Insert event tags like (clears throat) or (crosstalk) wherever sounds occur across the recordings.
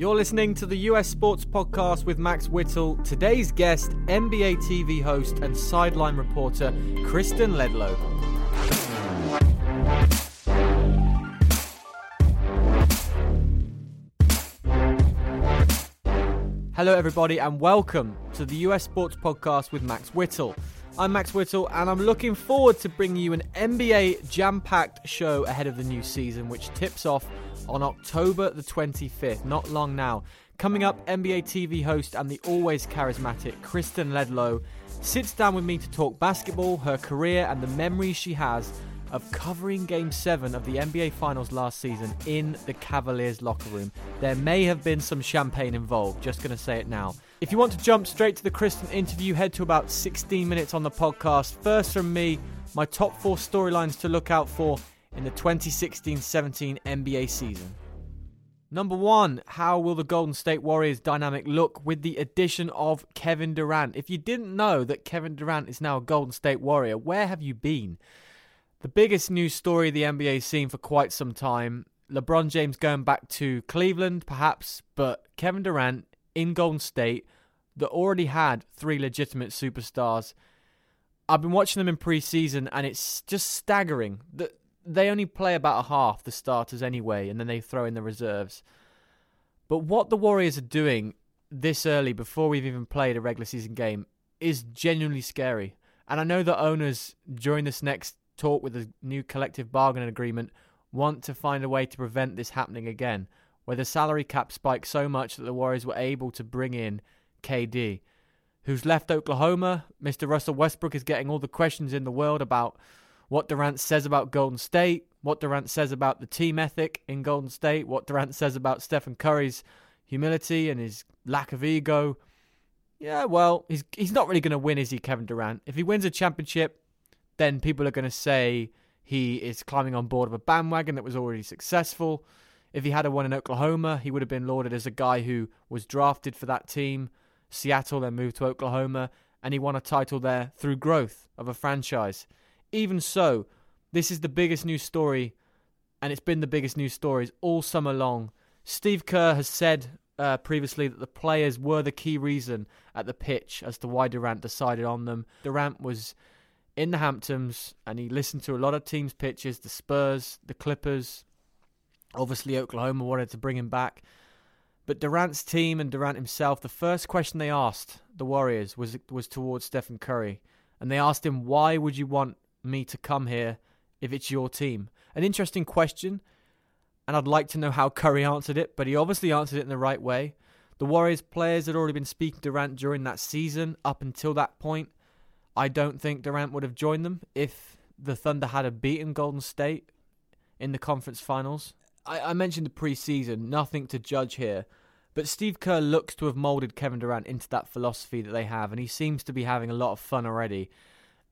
You're listening to the US Sports Podcast with Max Whittle. Today's guest, NBA TV host and sideline reporter Kristen Ledlow. Hello, everybody, and welcome to the US Sports Podcast with Max Whittle. I'm Max Whittle, and I'm looking forward to bringing you an NBA jam packed show ahead of the new season, which tips off on October the 25th, not long now. Coming up, NBA TV host and the always charismatic Kristen Ledlow sits down with me to talk basketball, her career, and the memories she has of covering Game 7 of the NBA Finals last season in the Cavaliers locker room. There may have been some champagne involved, just going to say it now. If you want to jump straight to the Kristen interview, head to about 16 minutes on the podcast. First from me, my top four storylines to look out for in the 2016 17 NBA season. Number one, how will the Golden State Warriors dynamic look with the addition of Kevin Durant? If you didn't know that Kevin Durant is now a Golden State Warrior, where have you been? The biggest news story the NBA's seen for quite some time. LeBron James going back to Cleveland, perhaps, but Kevin Durant in Golden State that already had three legitimate superstars. I've been watching them in preseason, and it's just staggering that they only play about a half the starters anyway, and then they throw in the reserves. But what the Warriors are doing this early, before we've even played a regular season game, is genuinely scary. And I know that owners during this next talk with the new collective bargaining agreement want to find a way to prevent this happening again, where the salary cap spiked so much that the Warriors were able to bring in KD, who's left Oklahoma. Mr. Russell Westbrook is getting all the questions in the world about what Durant says about Golden State, what Durant says about the team ethic in Golden State, what Durant says about Stephen Curry's humility and his lack of ego. Yeah, well, he's he's not really going to win, is he, Kevin Durant? If he wins a championship, then people are going to say he is climbing on board of a bandwagon that was already successful. If he had a one in Oklahoma, he would have been lauded as a guy who was drafted for that team. Seattle then moved to Oklahoma, and he won a title there through growth of a franchise. Even so, this is the biggest news story, and it's been the biggest news stories all summer long. Steve Kerr has said uh, previously that the players were the key reason at the pitch as to why Durant decided on them. Durant was in the Hamptons, and he listened to a lot of teams' pitches the Spurs, the Clippers. Obviously, Oklahoma wanted to bring him back. But Durant's team and Durant himself, the first question they asked the Warriors was was towards Stephen Curry, and they asked him, "Why would you want me to come here if it's your team?" An interesting question, and I'd like to know how Curry answered it, but he obviously answered it in the right way. The Warriors players had already been speaking to Durant during that season up until that point, I don't think Durant would have joined them if the Thunder had a beaten Golden State in the conference finals. I, I mentioned the preseason, nothing to judge here. But Steve Kerr looks to have molded Kevin Durant into that philosophy that they have, and he seems to be having a lot of fun already.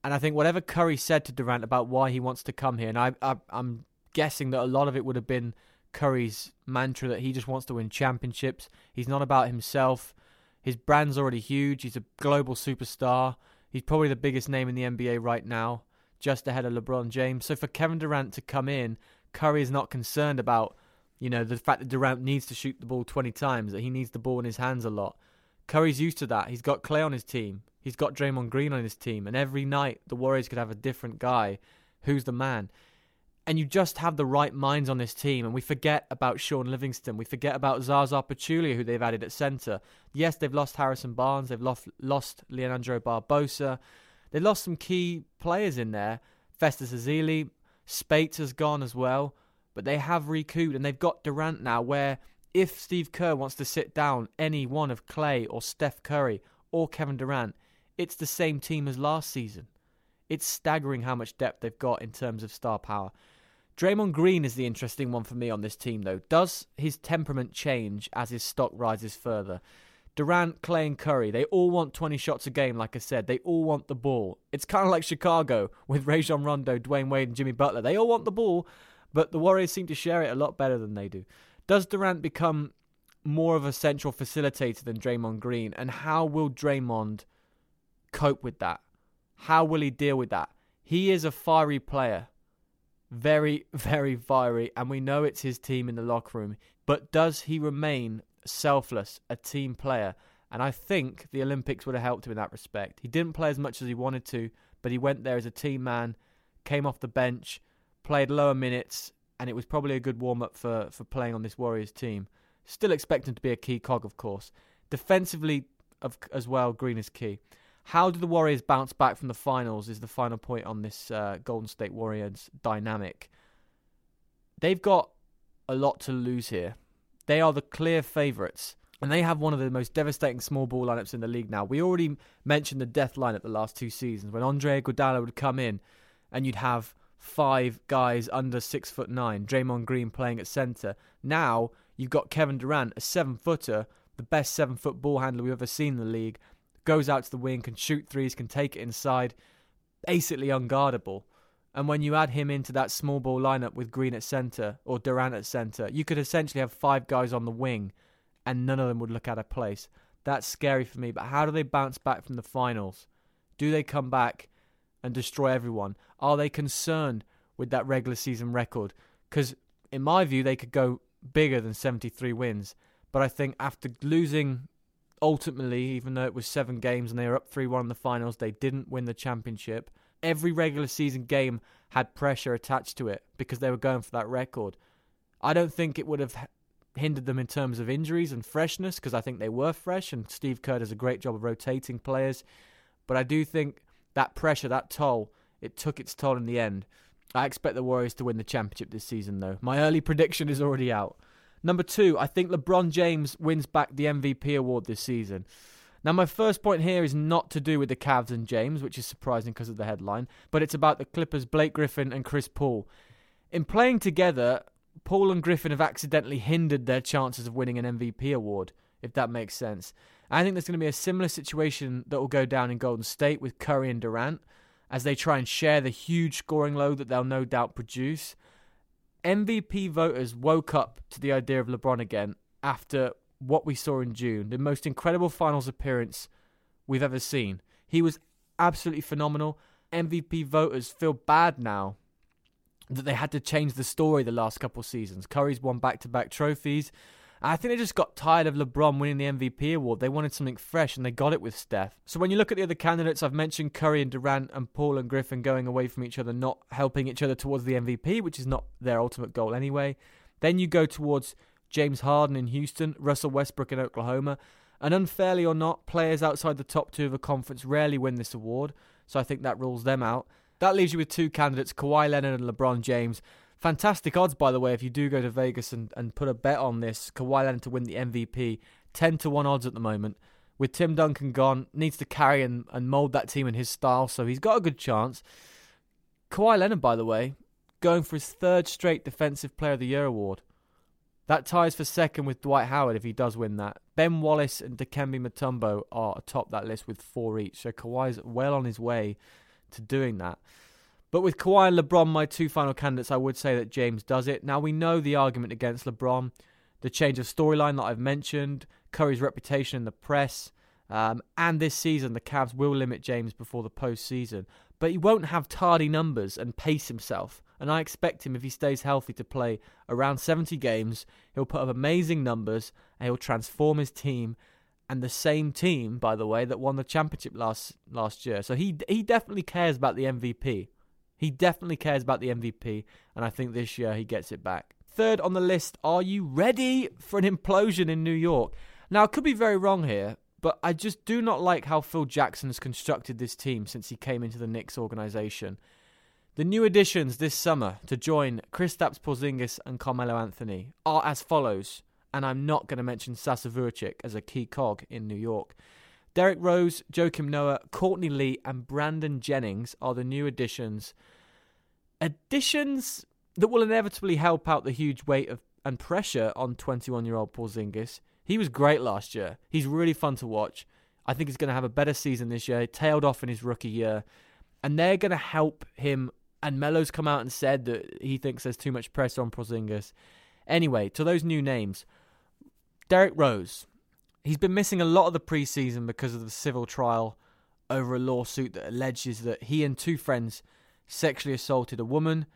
And I think whatever Curry said to Durant about why he wants to come here, and I, I, I'm guessing that a lot of it would have been Curry's mantra that he just wants to win championships. He's not about himself. His brand's already huge. He's a global superstar. He's probably the biggest name in the NBA right now, just ahead of LeBron James. So for Kevin Durant to come in, Curry is not concerned about, you know, the fact that Durant needs to shoot the ball 20 times, that he needs the ball in his hands a lot. Curry's used to that. He's got Clay on his team. He's got Draymond Green on his team. And every night, the Warriors could have a different guy who's the man and you just have the right minds on this team. And we forget about Shaun Livingston. We forget about Zaza Pachulia, who they've added at centre. Yes, they've lost Harrison Barnes. They've lost, lost Leandro Barbosa. They lost some key players in there. Festus Ezeli, Speights has gone as well. But they have recouped, and they've got Durant now, where if Steve Kerr wants to sit down any one of Clay or Steph Curry or Kevin Durant, it's the same team as last season. It's staggering how much depth they've got in terms of star power. Draymond Green is the interesting one for me on this team, though. Does his temperament change as his stock rises further? Durant, Clay, and Curry, they all want 20 shots a game, like I said. They all want the ball. It's kind of like Chicago with Rajon Rondo, Dwyane Wade, and Jimmy Butler. They all want the ball, but the Warriors seem to share it a lot better than they do. Does Durant become more of a central facilitator than Draymond Green? And how will Draymond cope with that? How will he deal with that? He is a fiery player very, (laughs) very fiery, and we know it's his team in the locker room. But does he remain selfless, a team player. And I think the Olympics would have helped him in that respect. He didn't play as much as he wanted to, but he went there as a team man, came off the bench, played lower minutes, and it was probably a good warm up for, for playing on this Warriors team. Still expect him to be a key cog, of course. Defensively, of, as well, Green is key. How do the Warriors bounce back from the finals? Is the final point on this uh, Golden State Warriors dynamic. They've got a lot to lose here. They are the clear favourites, and they have one of the most devastating small ball lineups in the league now. We already mentioned the death lineup the last two seasons when Andre Iguodala would come in, and you'd have five guys under six foot nine. Draymond Green playing at centre. Now you've got Kevin Durant, a seven footer, the best seven foot ball handler we've ever seen in the league. Goes out to the wing, can shoot threes, can take it inside, basically unguardable. And when you add him into that small ball lineup with Green at centre or Durant at centre, you could essentially have five guys on the wing and none of them would look out of place. That's scary for me. But how do they bounce back from the finals? Do they come back and destroy everyone? Are they concerned with that regular season record? Because in my view, they could go bigger than 73 wins. But I think after losing ultimately, even though it was seven games and they were up 3 1 in the finals, they didn't win the championship. Every regular season game had pressure attached to it because they were going for that record. I don't think it would have hindered them in terms of injuries and freshness because I think they were fresh and Steve Kerr does a great job of rotating players. But I do think that pressure, that toll, it took its toll in the end. I expect the Warriors to win the championship this season, though. My early prediction is already out. Number two, I think LeBron James wins back the MVP award this season. Now, my first point here is not to do with the Cavs and James, which is surprising because of the headline, but it's about the Clippers' Blake Griffin and Chris Paul. In playing together, Paul and Griffin have accidentally hindered their chances of winning an MVP award, if that makes sense. I think there's going to be a similar situation that will go down in Golden State with Curry and Durant as they try and share the huge scoring load that they'll no doubt produce. MVP voters woke up to the idea of LeBron again after what we saw in June, the most incredible finals appearance we've ever seen. He was absolutely phenomenal. MVP voters feel bad now that they had to change the story the last couple seasons. Curry's won back to back trophies. I think they just got tired of LeBron winning the MVP award. They wanted something fresh and they got it with Steph. So when you look at the other candidates, I've mentioned Curry and Durant and Paul and Griffin going away from each other, not helping each other towards the MVP, which is not their ultimate goal anyway. Then you go towards James Harden in Houston, Russell Westbrook in Oklahoma. And unfairly or not, players outside the top two of a conference rarely win this award, so I think that rules them out. That leaves you with two candidates, Kawhi Leonard and LeBron James. Fantastic odds, by the way, if you do go to Vegas and, and put a bet on this. Kawhi Leonard to win the MVP, 10 to 1 odds at the moment. With Tim Duncan gone, needs to carry and, and mould that team in his style, so he's got a good chance. Kawhi Leonard, by the way, going for his third straight Defensive Player of the Year award. That ties for second with Dwight Howard if he does win that. Ben Wallace and Dikembe Mutombo are atop that list with four each. So Kawhi's well on his way to doing that. But with Kawhi and LeBron, my two final candidates, I would say that James does it. Now we know the argument against LeBron, the change of storyline that I've mentioned, Curry's reputation in the press, um, and this season the Cavs will limit James before the postseason. But he won't have tardy numbers and pace himself and I expect him, if he stays healthy, to play around 70 games. He'll put up amazing numbers and he'll transform his team. And the same team, by the way, that won the championship last last year. So he he definitely cares about the MVP. He definitely cares about the MVP, and I think this year he gets it back. Third on the list, are you ready for an implosion in New York? Now, I could be very wrong here, but I just do not like how Phil Jackson has constructed this team since he came into the Knicks organization. The new additions this summer to join Kristaps Porzingis and Carmelo Anthony are as follows, and I'm not going to mention Sasa Vujacic as a key cog in New York. Derrick Rose, Joakim Noah, Courtney Lee, and Brandon Jennings are the new additions. Additions that will inevitably help out the huge weight of and pressure on 21 year old Porzingis. He was great last year. He's really fun to watch. I think he's going to have a better season this year. He tailed off in his rookie year. And they're going to help him and Melo's come out and said that he thinks there's too much pressure on Porzingis. Anyway, to those new names, Derrick Rose. He's been missing a lot of the preseason because of the civil trial over a lawsuit that alleges that he and two friends sexually assaulted a woman.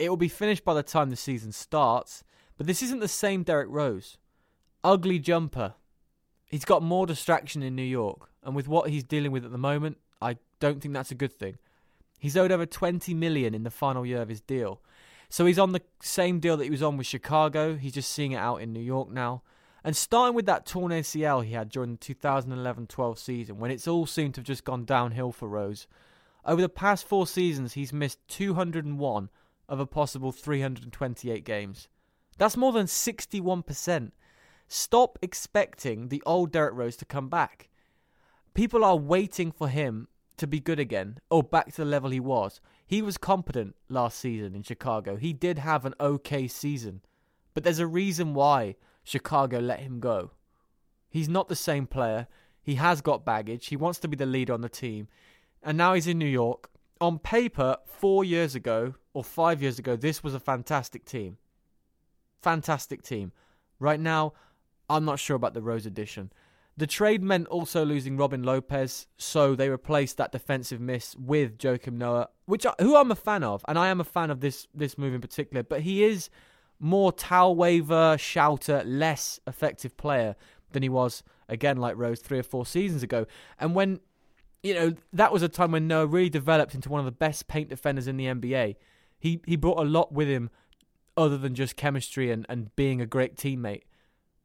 It will be finished by the time the season starts, but this isn't the same Derrick Rose. ugly jumper. He's got more distraction in New York, and with what he's dealing with at the moment, I don't think that's a good thing. He's owed over 20 million in the final year of his deal. So he's on the same deal that he was on with Chicago. He's just seeing it out in New York now. And starting with that torn ACL he had during the 2011 12 season, when it's all seemed to have just gone downhill for Rose, over the past four seasons, he's missed 201 of a possible 328 games. That's more than 61%. Stop expecting the old Derrick Rose to come back. People are waiting for him to be good again, or back to the level he was. He was competent last season in Chicago. He did have an okay season. But there's a reason why Chicago let him go. He's not the same player. He has got baggage. He wants to be the leader on the team. And now he's in New York. On paper, four years ago or five years ago, this was a fantastic team. Fantastic team. Right now, I'm not sure about the Rose addition. The trade meant also losing Robin Lopez, so they replaced that defensive miss with Joakim Noah, which I, who I'm a fan of, and I am a fan of this this move in particular. But he is more towel waver, shouter, less effective player than he was again like Rose three or four seasons ago. And when you know that was a time when Noah really developed into one of the best paint defenders in the NBA. He he brought a lot with him, other than just chemistry and, and being a great teammate.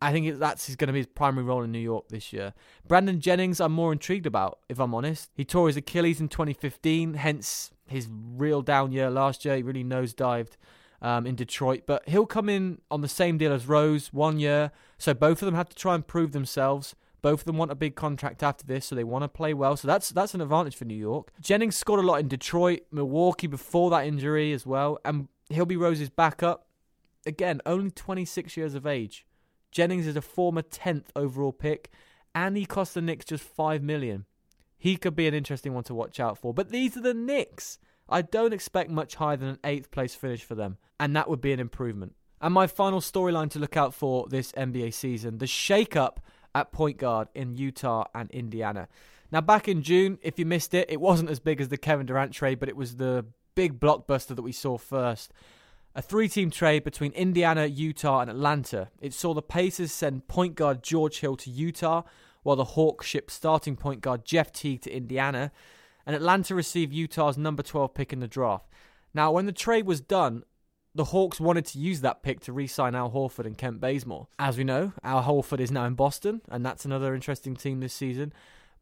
I think that's going to be his primary role in New York this year. Brandon Jennings, I'm more intrigued about, if I'm honest. He tore his Achilles in 2015, hence his real down year last year. He really nosedived um, in Detroit. But he'll come in on the same deal as Rose, one year. So both of them have to try and prove themselves. Both of them want a big contract after this, so they want to play well. So that's that's an advantage for New York. Jennings scored a lot in Detroit, Milwaukee before that injury as well, and he'll be Rose's backup. Again, only 26 years of age. Jennings is a former 10th overall pick, and he cost the Knicks just five million. He could be an interesting one to watch out for. But these are the Knicks. I don't expect much higher than an eighth place finish for them, and that would be an improvement. And my final storyline to look out for this NBA season the shake up at point guard in Utah and Indiana. Now, back in June, if you missed it, it wasn't as big as the Kevin Durant trade, but it was the big blockbuster that we saw first. A three team trade between Indiana, Utah, and Atlanta. It saw the Pacers send point guard George Hill to Utah, while the Hawks shipped starting point guard Jeff Teague to Indiana and Atlanta received Utah's number 12 pick in the draft. Now, when the trade was done, the Hawks wanted to use that pick to re sign Al Horford and Kent Bazemore. As we know, Al Horford is now in Boston, and that's another interesting team this season.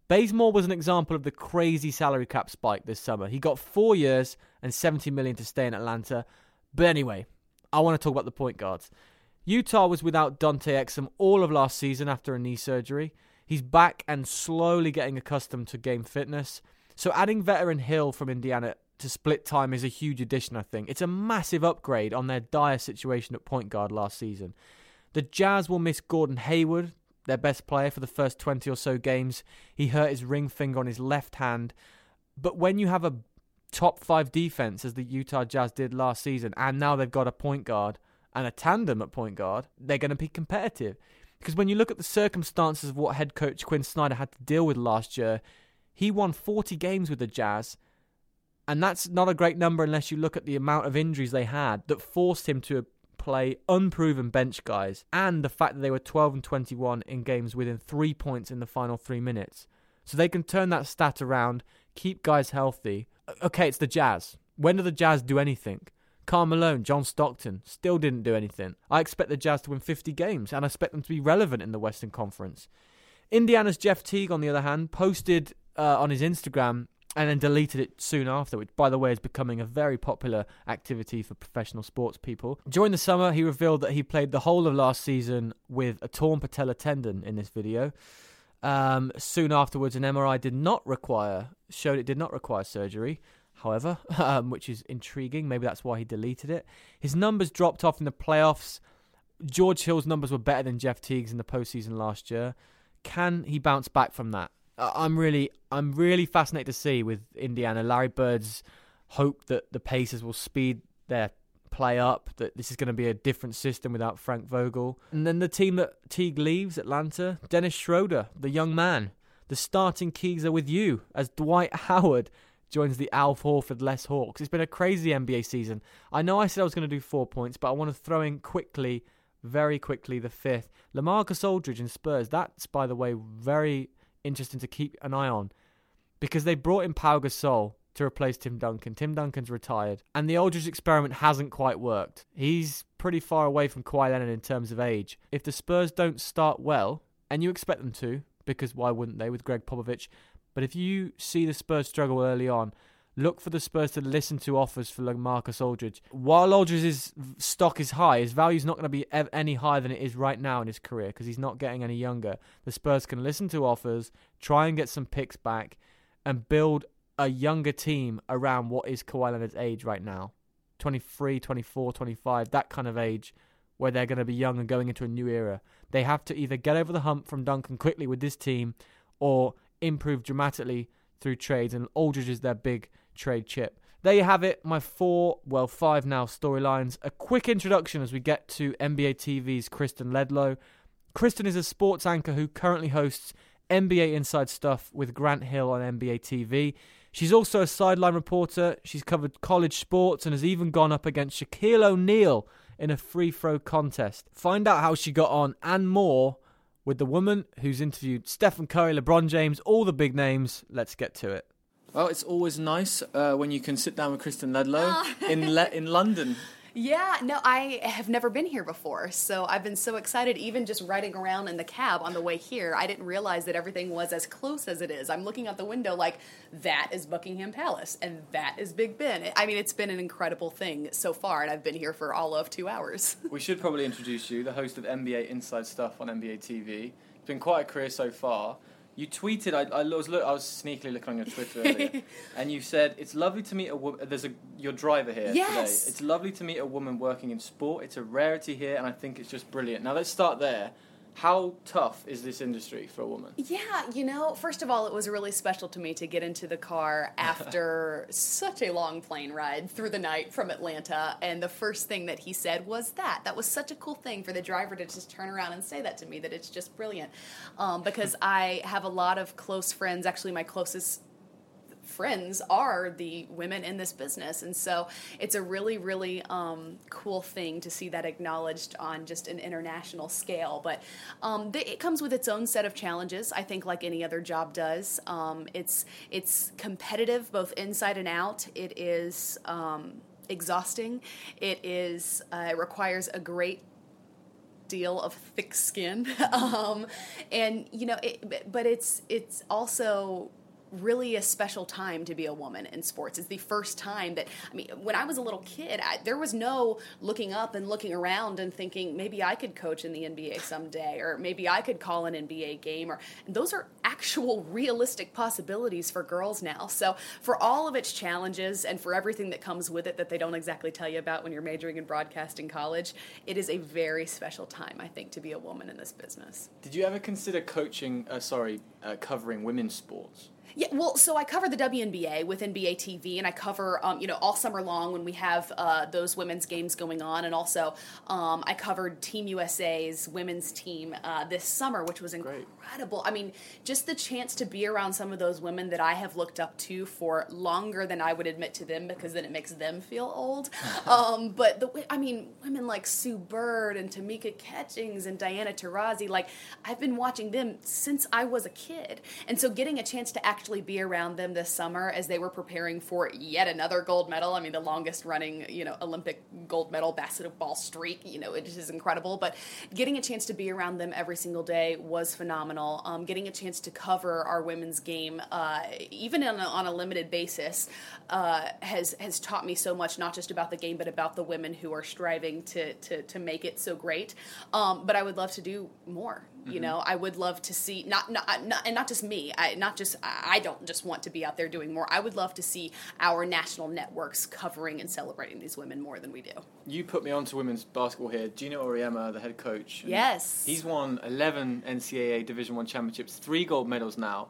Bazemore was an example of the crazy salary cap spike this summer. He got four years and 70 million to stay in Atlanta. But anyway, I want to talk about the point guards. Utah was without Dante Exum all of last season after a knee surgery. He's back and slowly getting accustomed to game fitness. So adding veteran Hill from Indiana to split time is a huge addition, I think. It's a massive upgrade on their dire situation at point guard last season. The Jazz will miss Gordon Hayward, their best player, for the first 20 or so games. He hurt his ring finger on his left hand. But when you have a top five defense, as the Utah Jazz did last season, and now they've got a point guard and a tandem at point guard, they're going to be competitive. Because when you look at the circumstances of what head coach Quin Snyder had to deal with last year, he won 40 games with the Jazz, and that's not a great number unless you look at the amount of injuries they had that forced him to play unproven bench guys, and the fact that they were 12 and 21 in games within three points in the final three minutes. So they can turn that stat around, keep guys healthy. Okay, it's the Jazz. When do the Jazz do anything? Karl Malone, John Stockton still didn't do anything. I expect the Jazz to win 50 games, and I expect them to be relevant in the Western Conference. Indiana's Jeff Teague, on the other hand, posted uh, on his Instagram and then deleted it soon after, which, by the way, is becoming a very popular activity for professional sports people. During the summer, he revealed that he played the whole of last season with a torn patella tendon in this video. Um, soon afterwards, an MRI did not require showed it did not require surgery. However, (laughs) um, which is intriguing. Maybe that's why he deleted it. His numbers dropped off in the playoffs. George Hill's numbers were better than Jeff Teague's in the postseason last year. Can he bounce back from that? I'm really, I'm really fascinated to see with Indiana. Larry Bird's hope that the Pacers will speed their play up. That this is going to be a different system without Frank Vogel. And then the team that Teague leaves, Atlanta, Dennis Schroeder, the young man. The starting keys are with you as Dwight (laughs) Howard joins the Al Horford less Hawks. It's been a crazy NBA season. I know I said I was going to do four points, but I want to throw in quickly very quickly the fifth. LaMarcus Aldridge and Spurs, that's, by the way, very interesting to keep an eye on because they brought in Pau Gasol to replace Tim Duncan. Tim Duncan's retired, and the Aldridge experiment hasn't quite worked. He's pretty far away from Kawhi Leonard in terms of age. If the Spurs don't start well, and you expect them to, because why wouldn't they with Gregg Popovich? But if you see the Spurs struggle early on, look for the Spurs to listen to offers for Marcus Aldridge. While Aldridge's stock is high, his value is not going to be any higher than it is right now in his career because he's not getting any younger. The Spurs can listen to offers, try and get some picks back, and build a younger team around what is Kawhi Leonard's age right now 23, 24, 25, that kind of age where they're going to be young and going into a new era. They have to either get over the hump from Duncan quickly with this team or improve dramatically through trades, and Aldridge is their big trade chip. There you have it, my four, well, five now storylines. A quick introduction as we get to NBA TV's Kristen Ledlow. Kristen is a sports anchor who currently hosts NBA Inside Stuff with Grant Hill on NBA TV. She's also a sideline reporter. She's covered college sports and has even gone up against Shaquille O'Neal in a free throw contest. Find out how she got on and more with the woman who's interviewed Stephen Curry, LeBron James, all the big names. Let's get to it. Well, it's always nice uh, when you can sit down with Kristen Ledlow oh. in Le- in London. (laughs) Yeah, no, I have never been here before. So I've been so excited, even just riding around in the cab on the way here. I didn't realize that everything was as close as it is. I'm looking out the window like, that is Buckingham Palace and that is Big Ben. I mean, it's been an incredible thing so far, and I've been here for all of two hours. (laughs) we should probably introduce you, the host of NBA Inside Stuff on NBA TV. It's been quite a career so far. You tweeted. I, I was look, I was sneakily looking on your Twitter earlier, (laughs) and you said it's lovely to meet a woman. There's a your driver here yes. today. It's lovely to meet a woman working in sport. It's a rarity here, and I think it's just brilliant. Now let's start there. How tough is this industry for a woman? Yeah, you know, first of all, it was really special to me to get into the car (laughs) after such a long plane ride through the night from Atlanta. And the first thing that he said was that. That was such a cool thing for the driver to just turn around and say that to me, that it's just brilliant. Um, because (laughs) I have a lot of close friends, actually, my closest friends are the women in this business. And so it's a really, really um, cool thing to see that acknowledged on just an international scale. But um, it comes with its own set of challenges, I think, like any other job does. Um, it's, it's competitive both inside and out. It is um, exhausting. It is, uh, it requires a great deal of thick skin (laughs) um, and you know it, but it's it's also really a special time to be a woman in sports. It's the first time that, I mean, when I was a little kid, I, there was no looking up and looking around and thinking maybe I could coach in the NBA someday, or maybe I could call an NBA game, or those are actual (laughs) realistic possibilities for girls now. So, for all of its challenges and for everything that comes with it that they don't exactly tell you about when you're majoring in broadcasting college, it is a very special time, I think, to be a woman in this business. Did you ever consider coaching, uh, sorry, uh, covering women's sports? Yeah, well, so I cover the WNBA with NBA TV, and I cover, um, you know, all summer long when we have uh, those women's games going on, and also um, I covered Team USA's women's team uh, this summer, which was incredible. Great. I mean, just the chance to be around some of those women that I have looked up to for longer than I would admit to them, because then it makes them feel old. (laughs) um, but the, I mean, women like Sue Bird and Tamika Catchings and Diana Taurasi, like I've been watching them since I was a kid, and so getting a chance to act actually be around them this summer as they were preparing for yet another gold medal. I mean, the longest running, you know, Olympic gold medal basketball streak. You know, it is incredible. But getting a chance to be around them every single day was phenomenal. Um, getting a chance to cover our women's game, uh, even on a, on a, limited basis, uh, has has taught me so much, not just about the game, but about the women who are striving to to, to make it so great. Um, but I would love to do more. You mm-hmm. know, I would love to see not not, not and not just me. I, not just I don't just want to be out there doing more. I would love to see our national networks covering and celebrating these women more than we do. You put me on to women's basketball here. Geno Auriemma, the head coach. Yes, he's won eleven NCAA Division One championships, three gold medals now.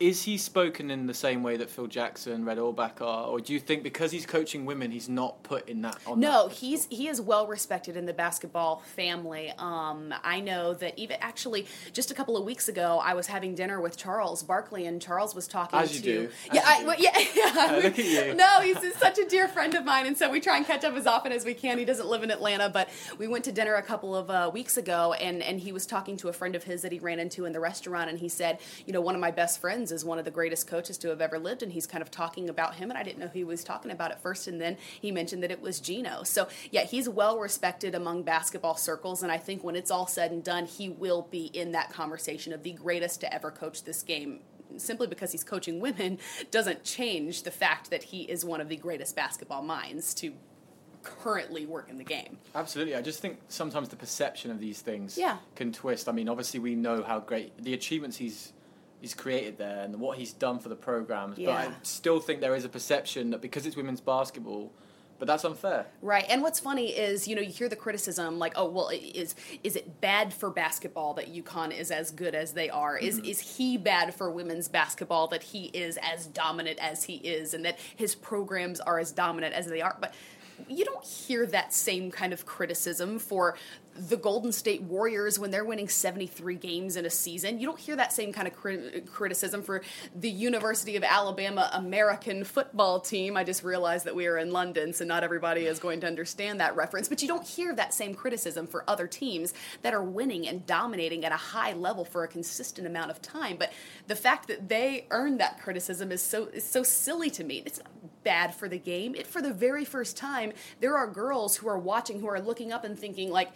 Is he spoken in the same way that Phil Jackson, Red Auerbach are, or do you think because he's coaching women, he's not put in that? On no, that he's he is well respected in the basketball family. Um, I know that even actually just a couple of weeks ago, I was having dinner with Charles Barkley, and Charles was talking As you to do. As yeah, you I, do. well, yeah, (laughs) yeah. Uh, look at you. (laughs) No, he's such a dear friend of mine, and so we try and catch up as often as we can. He doesn't live in Atlanta, but we went to dinner a couple of uh, weeks ago, and and he was talking to a friend of his that he ran into in the restaurant, and he said, you know, one of my best friends is one of the greatest coaches to have ever lived, and he's kind of talking about him, and I didn't know who he was talking about at first, and then he mentioned that it was Geno. So yeah, he's well respected among basketball circles, and I think when it's all said and done, he will be in that conversation of the greatest to ever coach this game. Simply because he's coaching women (laughs) doesn't change the fact that he is one of the greatest basketball minds to currently work in the game. Absolutely. I just think sometimes the perception of these things Yeah. can twist. I mean, obviously we know how great the achievements he's he's created there and what he's done for the programs, but I still think there is a perception that because it's women's basketball, but that's unfair. Right, and what's funny is you know you hear the criticism like, oh well, is is it bad for basketball that UConn is as good as they are? Is mm-hmm. is he bad for women's basketball that he is as dominant as he is, and that his programs are as dominant as they are? But you don't hear that same kind of criticism for the Golden State Warriors when they're winning 73 games in a season. You don't hear that same kind of cri- criticism for the University of Alabama American football team. I just realized that we are in London, so not everybody is going to understand that reference. But you don't hear that same criticism for other teams that are winning and dominating at a high level for a consistent amount of time. But the fact that they earn that criticism is so is so silly to me. It's bad for the game. It for the very first time, there are girls who are watching who are looking up and thinking like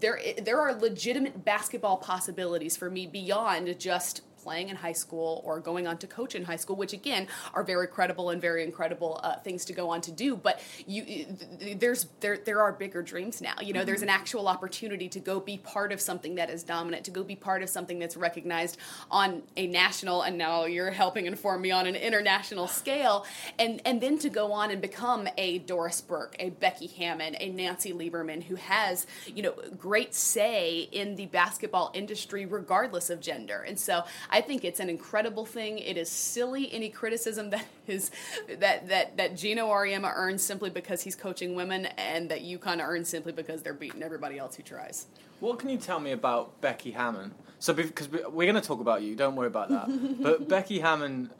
there there are legitimate basketball possibilities for me beyond just playing in high school or going on to coach in high school, which again are very credible and very incredible uh, things to go on to do. But you, there's there there are bigger dreams now. You know, there's an actual opportunity to go be part of something that is dominant, to go be part of something that's recognized on a national, and now you're helping inform me on an international scale, and and then to go on and become a Doris Burke, a Becky Hammon, a Nancy Lieberman, who has you know great say in the basketball industry regardless of gender. And so I think it's an incredible thing. It is silly any criticism that (laughs) is that that that Geno Auriemma earns simply because he's coaching women, and that UConn earns simply because they're beating everybody else who tries. What can you tell me about Becky Hammon? So, because we're going to talk about you, don't worry about that. (laughs) but Becky Hammon,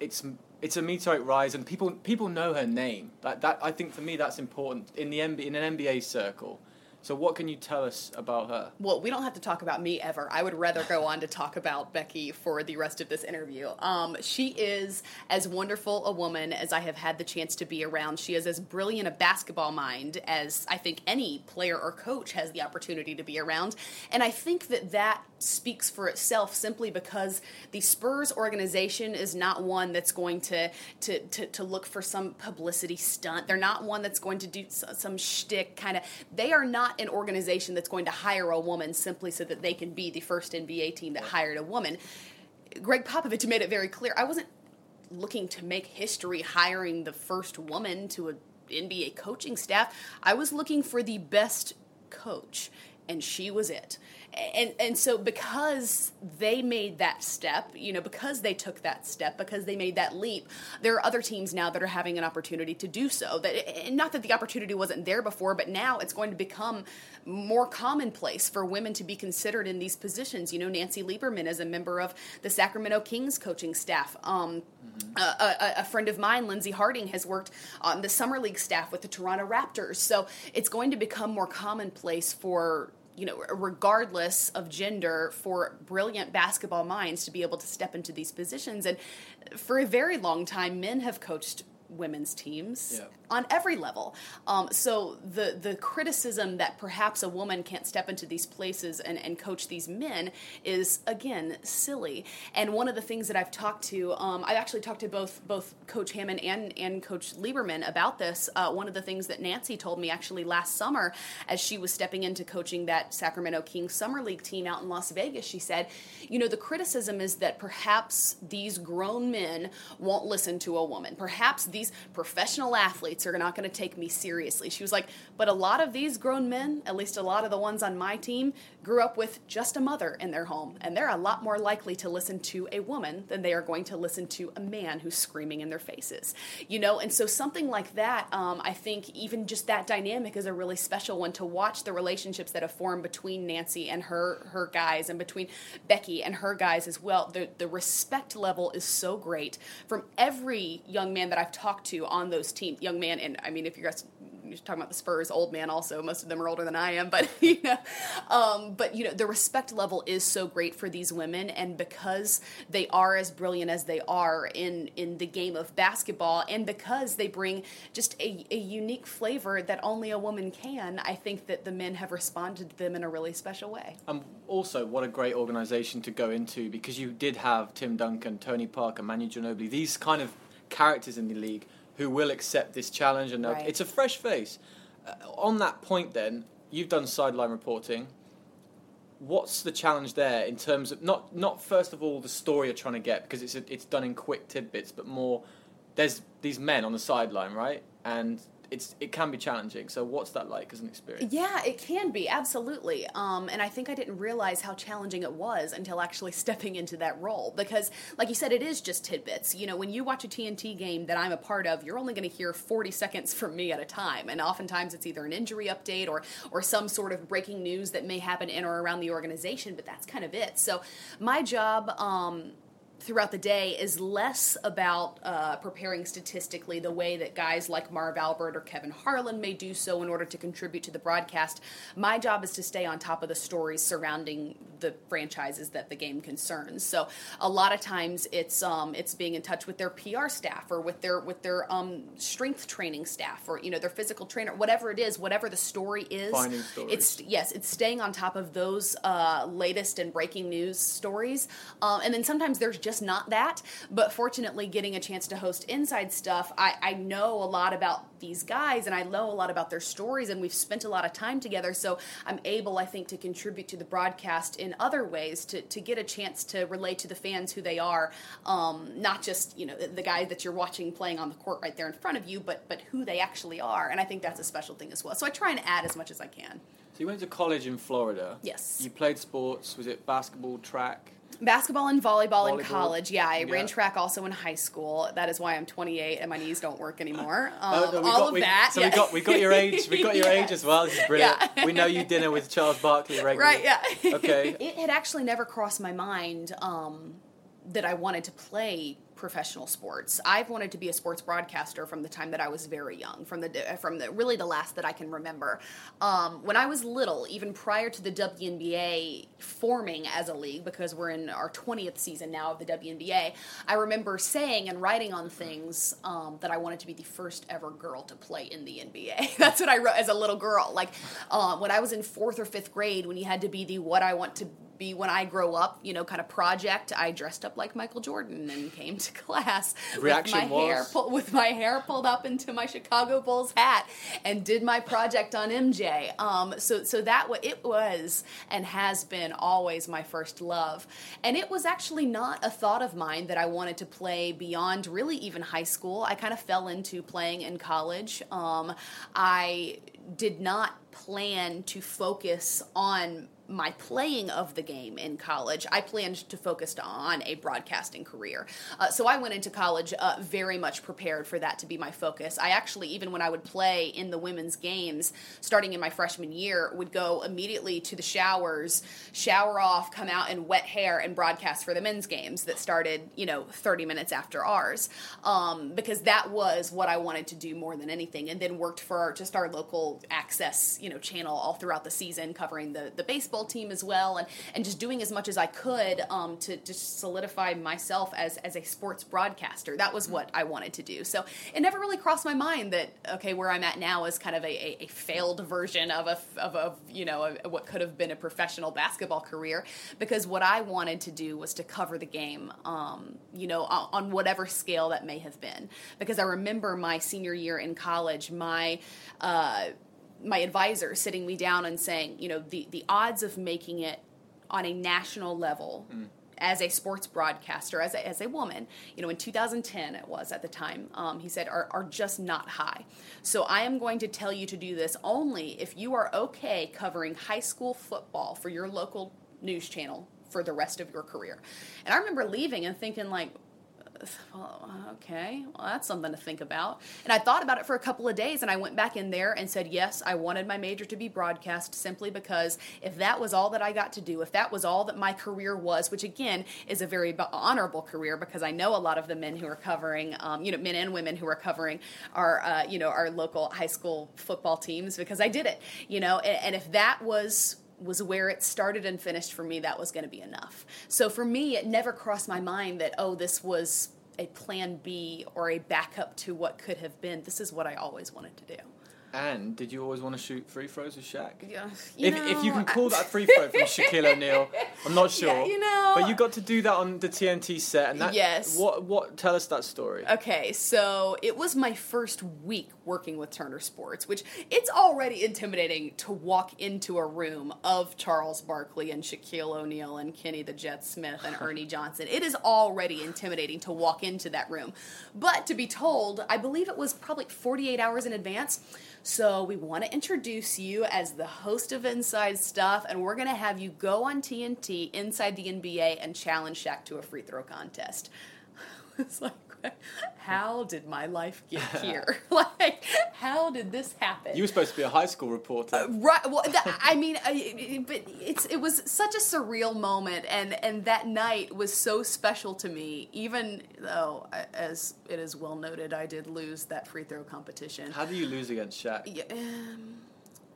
it's it's a meteoric rise, and people people know her name. That that I think for me that's important in the NBA, in an NBA circle. So, what can you tell us about her? Well, we don't have to talk about me ever. I would rather go on to talk about Becky for the rest of this interview. Um, she is as wonderful a woman as I have had the chance to be around. She is as brilliant a basketball mind as I think any player or coach has the opportunity to be around. And I think that that speaks for itself simply because the Spurs organization is not one that's going to to, to, to look for some publicity stunt. They're not one that's going to do some shtick kind of. They are not an organization that's going to hire a woman simply so that they can be the first NBA team that hired a woman. Gregg Popovich made it very clear. I wasn't looking to make history hiring the first woman to a NBA coaching staff. I was looking for the best coach, and she was it. And and so because they made that step, you know, because they took that step, because they made that leap, there are other teams now that are having an opportunity to do so. That not that the opportunity wasn't there before, but now it's going to become more commonplace for women to be considered in these positions. You know, Nancy Lieberman is a member of the Sacramento Kings coaching staff. Um, a, a, a friend of mine, Lindsey Harding, has worked on the summer league staff with the Toronto Raptors. So it's going to become more commonplace for you know, regardless of gender, for brilliant basketball minds to be able to step into these positions. And for a very long time, men have coached women's teams Yeah. on every level. Um, so the the criticism that perhaps a woman can't step into these places and, and coach these men is again silly. And one of the things that I've talked to, um, I've actually talked to both both Coach Hammon and and Coach Lieberman about this. Uh, one of the things that Nancy told me actually last summer, as she was stepping into coaching that Sacramento Kings summer league team out in Las Vegas, she said, you know, the criticism is that perhaps these grown men won't listen to a woman. Perhaps these professional athletes are not going to take me seriously. She was like, but a lot of these grown men, at least a lot of the ones on my team, grew up with just a mother in their home, and they're a lot more likely to listen to a woman than they are going to listen to a man who's screaming in their faces. You know, and so something like that, um, I think even just that dynamic is a really special one to watch the relationships that have formed between Nancy and her her guys, and between Becky and her guys as well. The the respect level is so great from every young man that I've talked to on those teams. Young man, and I mean, if you're you're talking about the Spurs, old man also. Most of them are older than I am, but (laughs) you know, um, but you know, the respect level is so great for these women, and because they are as brilliant as they are in in the game of basketball, and because they bring just a, a unique flavor that only a woman can, I think that the men have responded to them in a really special way. And also, what a great organization to go into because you did have Tim Duncan, Tony Parker, Manu Ginobili, these kind of characters in the league who will accept this challenge, and Right. it's a fresh face. Uh, on that point, then you've done sideline reporting. What's the challenge there in terms of not not first of all the story you're trying to get because it's it's done in quick tidbits, but more there's these men on the sideline, right? And it's it can be challenging. So what's that like as an experience? Yeah, it can be absolutely. Um, and I think I didn't realize how challenging it was until actually (laughs) stepping into that role because, like you said, it is just tidbits. You know, when you watch a TNT game that I'm a part of, you're only going to hear 40 seconds from me at a time, and oftentimes it's either an injury update or or some sort of breaking news that may happen in or around the organization. But that's kind of it. So my job. Um, throughout the day is less about uh, preparing statistically the way that guys like Marv Albert or Kevin Harlan may do so in order to contribute to the broadcast. My job is to stay on top of the stories surrounding the franchises that the game concerns. So a lot of times it's um, it's being in touch with their PR staff or with their with their um, strength training staff or you know their physical trainer, whatever it is, whatever the story is. Finding stories. It's yes, it's staying on top of those uh, latest and breaking news stories. Um, and then sometimes there's just not that. But fortunately, getting a chance to host inside stuff, I, I know a lot about these guys and I know a lot about their stories, and we've spent a lot of time together. So I'm able, I think, to contribute to the broadcast in other ways to, to get a chance to relate to the fans who they are, um, not just you know the, the guy that you're watching playing on the court right there in front of you, but but who they actually are. And I think that's a special thing as well. So I try and add as much as I can. So you went to college in Florida. Yes. You played sports. Was it basketball, track? Basketball and volleyball, in college. Yeah, I Yeah. ran track also in high school. That is why I'm 28 and my knees don't work anymore. (laughs) Um, Oh, no, all got- of we- that. So yeah. we got we got your (laughs) age. We got your age as well. This is brilliant. Yeah. We know you dinner with Charles Barkley (laughs) regularly. Right, yeah. Okay. it had actually never crossed my mind um, that I wanted to play professional sports. I've wanted to be a sports broadcaster from the time that I was very young, from the from the really the last that I can remember. Um, when I was little, even prior to the WNBA forming as a league, because we're in our 20th season now of the WNBA, I remember saying and writing on things um, that I wanted to be the first ever girl to play in the NBA. (laughs) That's what I wrote as a little girl. Like uh, when I was in fourth or fifth grade, when you had to be the what I want to be when I grow up, you know, kind of project. I dressed up like Michael Jordan and came to (laughs) class Reaction with my hair was? pull, with my hair pulled up into my Chicago Bulls hat and did my project on MJ. Um, so so that what it was and has been always my first love, and it was actually not a thought of mine that I wanted to play beyond really even high school. I kind of fell into playing in college. Um, I did not plan to focus on my playing of the game in college, I planned to focus on a broadcasting career. Uh, so I went into college uh, very much prepared for that to be my focus. I actually, even when I would play in the women's games, starting in my freshman year, would go immediately to the showers, shower off, come out in wet hair, and broadcast for the men's games that started, you know, 30 minutes after ours, um, because that was what I wanted to do more than anything. And then worked for just our local access, you know, channel all throughout the season, covering the the baseball team as well, and and just doing as much as I could um, to just solidify myself as as a sports broadcaster. That was what I wanted to do. So it never really crossed my mind that okay, where I'm at now is kind of a, a, a failed version of a of a you know a, what could have been a professional basketball career, because what I wanted to do was to cover the game, um, you know, on whatever scale that may have been. Because I remember my senior year in college, my uh, my advisor sitting me down and saying, you know, the, the odds of making it on a national level as a sports broadcaster, as a, as a woman, you know, in 2010 it was at the time, um, he said, are, are just not high. So I am going to tell you to do this only if you are okay covering high school football for your local news channel for the rest of your career. And I remember leaving and thinking, like, well, okay, well, that's something to think about. And I thought about it for a couple of days, and I went back in there and said, yes, I wanted my major to be broadcast simply because if that was all that I got to do, if that was all that my career was, which again is a very honorable career because I know a lot of the men who are covering, um, you know, men and women who are covering our, uh, you know, our local high school football teams because I did it, you know, and, and if that was was where it started and finished for me that was going to be enough. So for me it never crossed my mind that oh this was a plan b or a backup to what could have been. This is what i always wanted to do and did you always want to shoot free throws with Shaq? Yeah. if, know, if you can call that free throw from (laughs) Shaquille O'Neal, I'm not sure. Yeah, you know. But you got to do that on the TNT set, and that. Yes. What? What? Tell us that story. Okay, so it was my first week working with Turner Sports, which it's already intimidating to walk into a room of Charles Barkley and Shaquille O'Neal and Kenny the Jet Smith and (laughs) Ernie Johnson. It is already intimidating to walk into that room. But to be told, I believe it was probably 48 hours in advance so we want to introduce you as the host of Inside Stuff, and we're going to have you go on TNT inside the NBA and challenge Shaq to a free throw contest. (laughs) it's like, (laughs) how did my life get here? (laughs) like, how did this happen? You were supposed to be a high school reporter, uh, right? Well, that, I mean, I, but it's it was such a surreal moment, and and that night was so special to me. Even though, as it is well noted, I did lose that free throw competition. How do you lose against Shaq? Yeah. Um,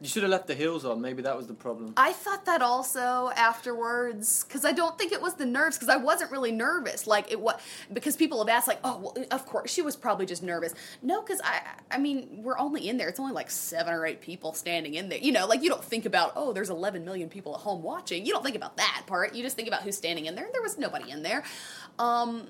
you should have left the heels on. Maybe that was the problem. I thought that also afterwards because I don't think it was the nerves because I wasn't really nervous. Like it was because people have asked like, oh, well, of course she was probably just nervous. No, because I, I mean, we're only in there. It's only like seven or eight people standing in there. You know, like you don't think about oh, there's 11 million people at home watching. You don't think about that part. You just think about who's standing in there. And there was nobody in there. Um,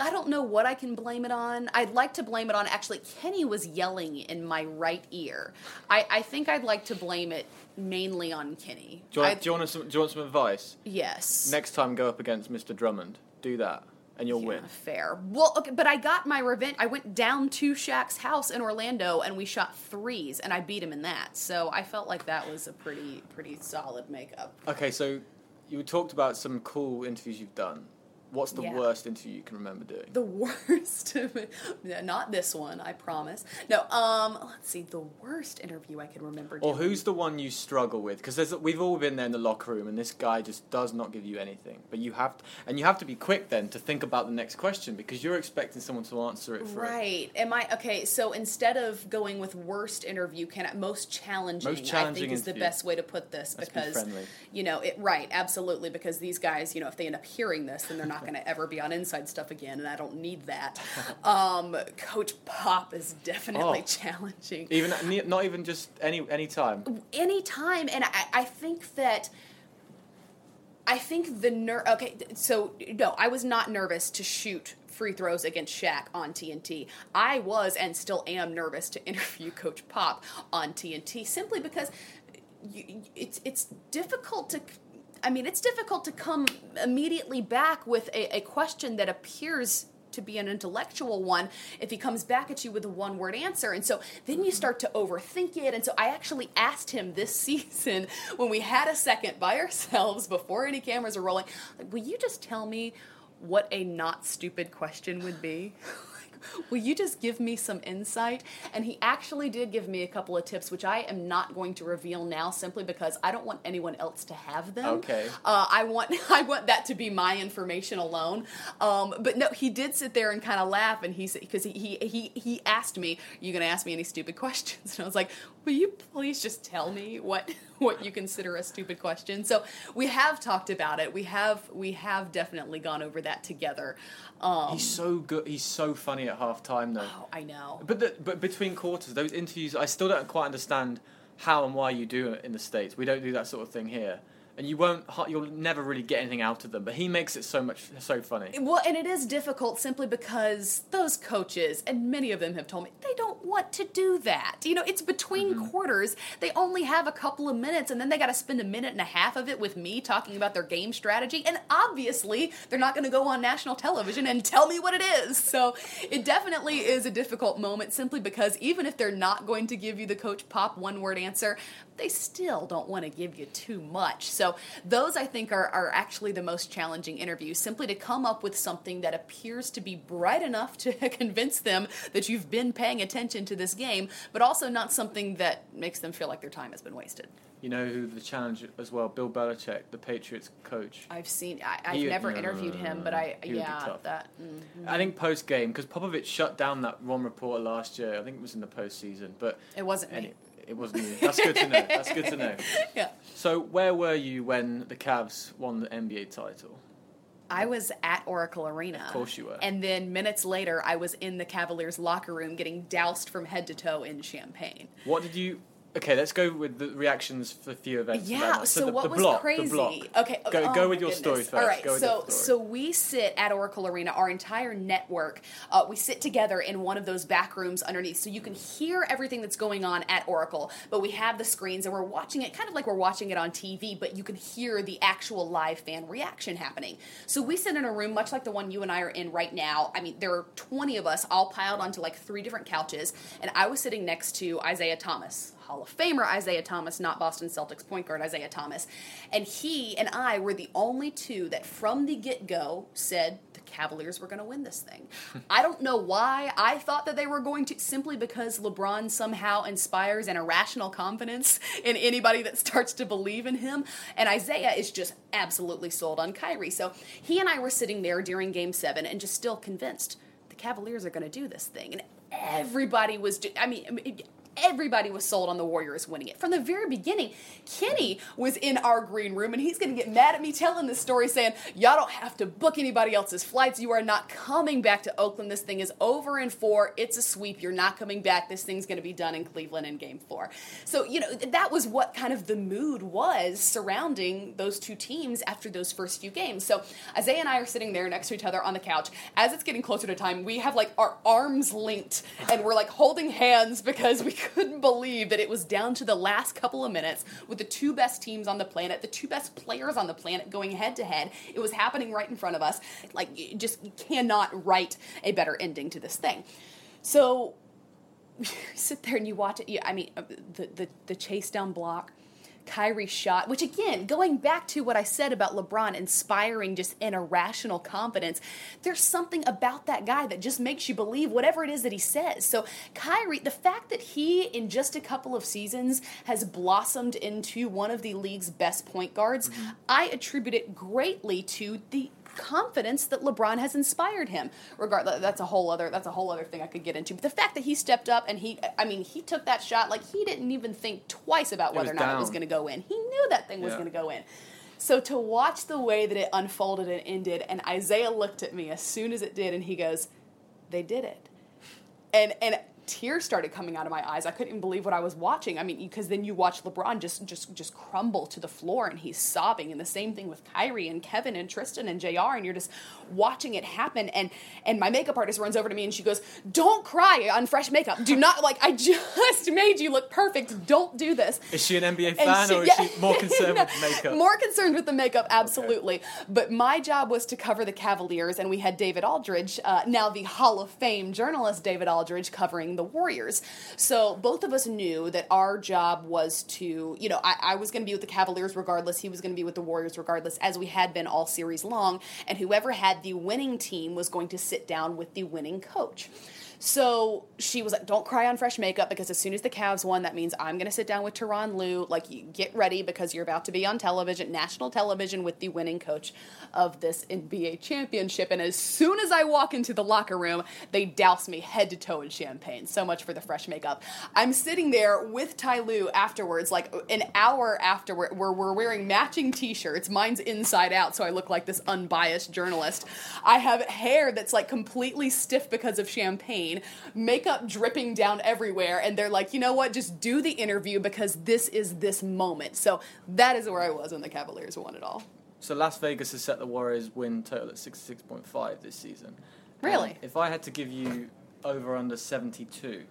I don't know what I can blame it on. I'd like to blame it on actually Kenny was yelling in my right ear. I, I think I'd like to blame it mainly on Kenny. Do you, want, do, you want some, do you want some advice? Yes. Next time, go up against Mr. Drummond. Do that and you'll yeah, win. Fair. Well, okay, but I got my revenge. I went down to Shaq's house in Orlando and we shot threes, and I beat him in that. So I felt like that was a pretty pretty solid makeup. Okay, so you talked about some cool interviews you've done. What's the yeah. worst interview you can remember doing? The (laughs) worst, not this one, I promise. No, um, let's see, the worst interview I can remember. Or who's the one you struggle with? Because we've all been there in the locker room, and this guy just does not give you anything. But you have, to, and you have to be quick then to think about the next question because you're expecting someone to answer it. For right? It. Am I okay? So instead of going with worst interview, can I, most challenging? Most challenging I think is interview. the best way to put this Let's because be you know it. Right? Absolutely. Because these guys, you know, if they end up hearing this, then they're not going to ever be on inside stuff again, and I don't need that. (laughs) Um, Coach Pop is definitely Oh. challenging. Even not even just any any time. any time and I, I think that I think the ner okay so no I was not nervous to shoot free throws against Shaq on TNT. I was and still am nervous to interview Coach Pop on TNT simply because you, it's it's difficult to I mean it's difficult to come immediately back with a, a question that appears to be an intellectual one if he comes back at you with a one word answer. And so then you start to overthink it. And so I actually asked him this (laughs) season when we had a second by ourselves before any cameras are rolling, like, will you just tell me what a not stupid question would be? (laughs) will you just give me some insight? And he actually did give me a couple of tips, which I am not going to reveal now, simply because I don't want anyone else to have them. Okay. Uh, I want (laughs) I want that to be my information alone. Um, but no, he did sit there and kind of laugh, and he said because he, he he he asked me, "Are you going to ask me any stupid questions?" (laughs) And I was like, "Will you please just tell me what what you consider a stupid question?" So we have talked about it. We have we have definitely gone over that together. Um, He's so good. He's so funny at half time, though. oh, I know. But the, but between quarters, those interviews, I still don't quite understand how and why you do it in the states. We don't do that sort of thing here. And you won't, you'll never really get anything out of them. But he makes it so much so funny. Well, and it is difficult simply because those coaches, and many of them have told me, they don't want to do that. You know, it's between mm-hmm. quarters. They only have a couple of minutes, and then they got to spend a minute and a half of it with me talking about their game strategy. And obviously, they're not going to go on national television and tell me what it is. So it definitely is a difficult moment simply because even if they're not going to give you the coach pop one word answer, they still don't want to give you too much. So those I think are, are actually the most challenging interviews, simply to come up with something that appears to be bright enough to (laughs) convince them that you've been paying attention to this game, but also not something that makes them feel like their time has been wasted. You know who the challenge as well? Bill Belichick, the Patriots coach. I've seen. I, have never interviewed him, but I yeah that. Mm-hmm. I think post game because Popovich shut down that one reporter last year. I think it was in the postseason, but it wasn't any, me. It wasn't you. That's good to know. That's good to know. (laughs) yeah. So where were you when the Cavs won the NBA title? I was at Oracle Arena. Of course you were. And then minutes later, I was in the Cavaliers locker room getting doused from head to toe in champagne. What did you Okay, let's go with the reactions for a few events. Yeah. So, so the, what the was block, crazy? Okay. Go, oh go with your goodness. story first. All right. so so we sit at Oracle Arena. Our entire network. Uh, we sit together in one of those back rooms underneath, so you can hear everything that's going on at Oracle. But we have the screens, and we're watching it kind of like we're watching it on TV, but you can hear the actual live fan reaction happening. So we sit in a room much like the one you and I are in right now. I mean, there are 20 of us all piled onto like three different couches, and I was sitting next to Isiah Thomas Hall of Famer Isiah Thomas, not Boston Celtics point guard Isaiah Thomas. And he and I were the only two that from the get go said the Cavaliers were going to win this thing. (laughs) I don't know why I thought that they were going to, simply because LeBron somehow inspires an irrational confidence in anybody that starts to believe in him. And Isiah is just absolutely sold on Kyrie. So he and I were sitting there during game seven and just still convinced the Cavaliers are going to do this thing. And everybody was, I mean, everybody was sold on the Warriors winning it. From the very beginning, Kenny was in our green room and he's going to get mad at me telling this story saying, Y'all don't have to book anybody else's flights. You are not coming back to Oakland. This thing is over in four. It's a sweep. You're not coming back. This thing's going to be done in Cleveland in game four. So, you know, that was what kind of the mood was surrounding those two teams after those first few games. So, Isiah and I are sitting there next to each other on the couch. As it's getting closer to time, we have like our arms linked and we're like holding hands because we couldn't believe that it was down to the last couple of minutes with the two best teams on the planet, the two best players on the planet going head to head. It was happening right in front of us. Like, you just cannot write a better ending to this thing. So, (laughs) you sit there and you watch it. I mean, uh, the, the, the chase down block Kyrie shot, which again, going back to what I said about LeBron inspiring just an irrational confidence, there's something about that guy that just makes you believe whatever it is that he says. So, Kyrie, the fact that he, in just a couple of seasons, has blossomed into one of the league's best point guards, mm-hmm. I attribute it greatly to the confidence that LeBron has inspired him. Regardless, that's a whole other that's a whole other thing I could get into. But the fact that he stepped up and he, I mean, he took that shot like he didn't even think twice about whether or not down. it was going to go in. He knew that thing was going to go in. So to watch the way that it unfolded and ended, and Isiah looked at me as soon as it did, and he goes, "They did it." And and tears started coming out of my eyes. I couldn't even believe what I was watching. I mean, because then you watch LeBron just just just crumble to the floor and he's sobbing, and the same thing with Kyrie and Kevin and Tristan and J.R. And you're just watching it happen. And and my makeup artist runs over to me and she goes, "Don't cry on fresh makeup. Do not like I (laughs) just made you look perfect. Don't do this." Is she an NBA fan she, or is she more (laughs) concerned no, with makeup? More concerned with the makeup, absolutely. Okay. But my job was to cover the Cavaliers, and we had David Aldridge, uh, now the Hall of Fame journalist David Aldridge, covering the Warriors. So both of us knew that our job was to, you know, I, I was going to be with the Cavaliers regardless. He was going to be with the Warriors regardless, as we had been all series long. And whoever had the winning team was going to sit down with the winning coach. So she was like, "Don't cry on fresh makeup because as soon as the Cavs won, that means I'm going to sit down with Tyronn Lue. Like, get ready because you're about to be on television, national television, with the winning coach of this NBA championship." And as soon as I walk into the locker room, they douse me head to toe in champagne. So much for the fresh makeup. I'm sitting there with Ty Lue afterwards, like an hour afterward, where we're wearing matching t-shirts. Mine's inside out, so I look like this unbiased journalist. I have hair that's like completely stiff because of champagne, makeup dripping down everywhere, and they're like, you know what? Just do the interview because this is this moment. So that is where I was when the Cavaliers won it all. So Las Vegas has set the Warriors win total at 66.5 this season. Really? If I had to give you over under 72,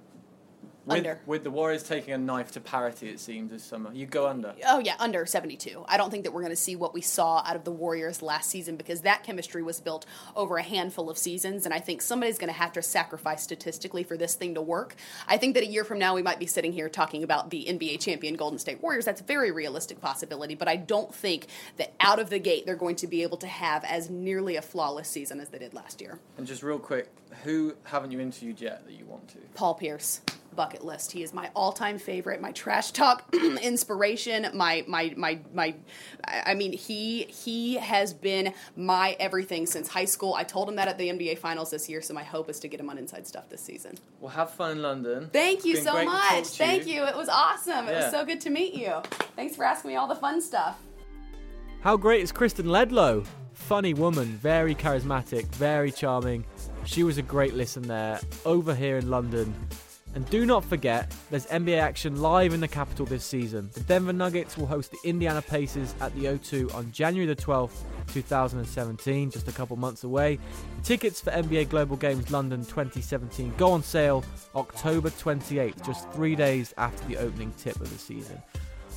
with, Under. with the Warriors taking a knife to parity, it seems this summer, you go under. Oh yeah, under 72. I don't think that we're going to see what we saw out of the Warriors last season because that chemistry was built over a handful of seasons and I think somebody's going to have to sacrifice statistically for this thing to work. I think that a year from now we might be sitting here talking about the NBA champion Golden State Warriors. That's a very realistic possibility, but I don't think that out of the gate they're going to be able to have as nearly a flawless season as they did last year. And just real quick, who haven't you interviewed yet that you want to? Paul Pierce bucket list. He is my all-time favorite, my trash talk (clears throat) inspiration, my my my my I mean he he has been my everything since high school. I told him that at the NBA finals this year, so my hope is to get him on inside stuff this season. Well, have fun in London. Thank you so great to much. to Thank you. It was awesome. It was so good to meet you. Thanks for asking me all the fun stuff. How great is Kristen Ledlow? Funny woman, very charismatic, very charming. She was a great listen there, over here in London. And do not forget, there's NBA action live in the capital this season. The Denver Nuggets will host the Indiana Pacers at the O2 on January the 12th, 2017, just a couple months away. Tickets for NBA Global Games London 2017 go on sale October 28th, just three days after the opening tip of the season.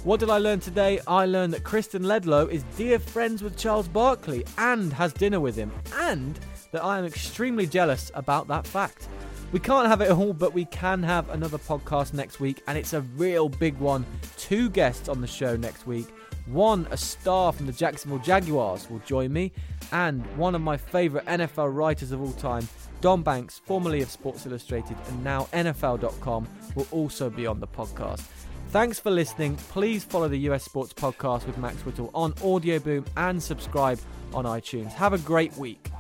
What did I learn today? I learned that Kristen Ledlow is dear friends with Charles Barkley and has dinner with him, and that I am extremely jealous about that fact. We can't have it all, but we can have another podcast next week, and it's a real big one. Two guests on the show next week. One, a star from the Jacksonville Jaguars, will join me, and one of my favourite NFL writers of all time, Don Banks, formerly of Sports Illustrated and now NFL.com, will also be on the podcast. Thanks for listening. Please follow the US Sports Podcast with Max Whittle on Audio Boom and subscribe on iTunes. Have a great week.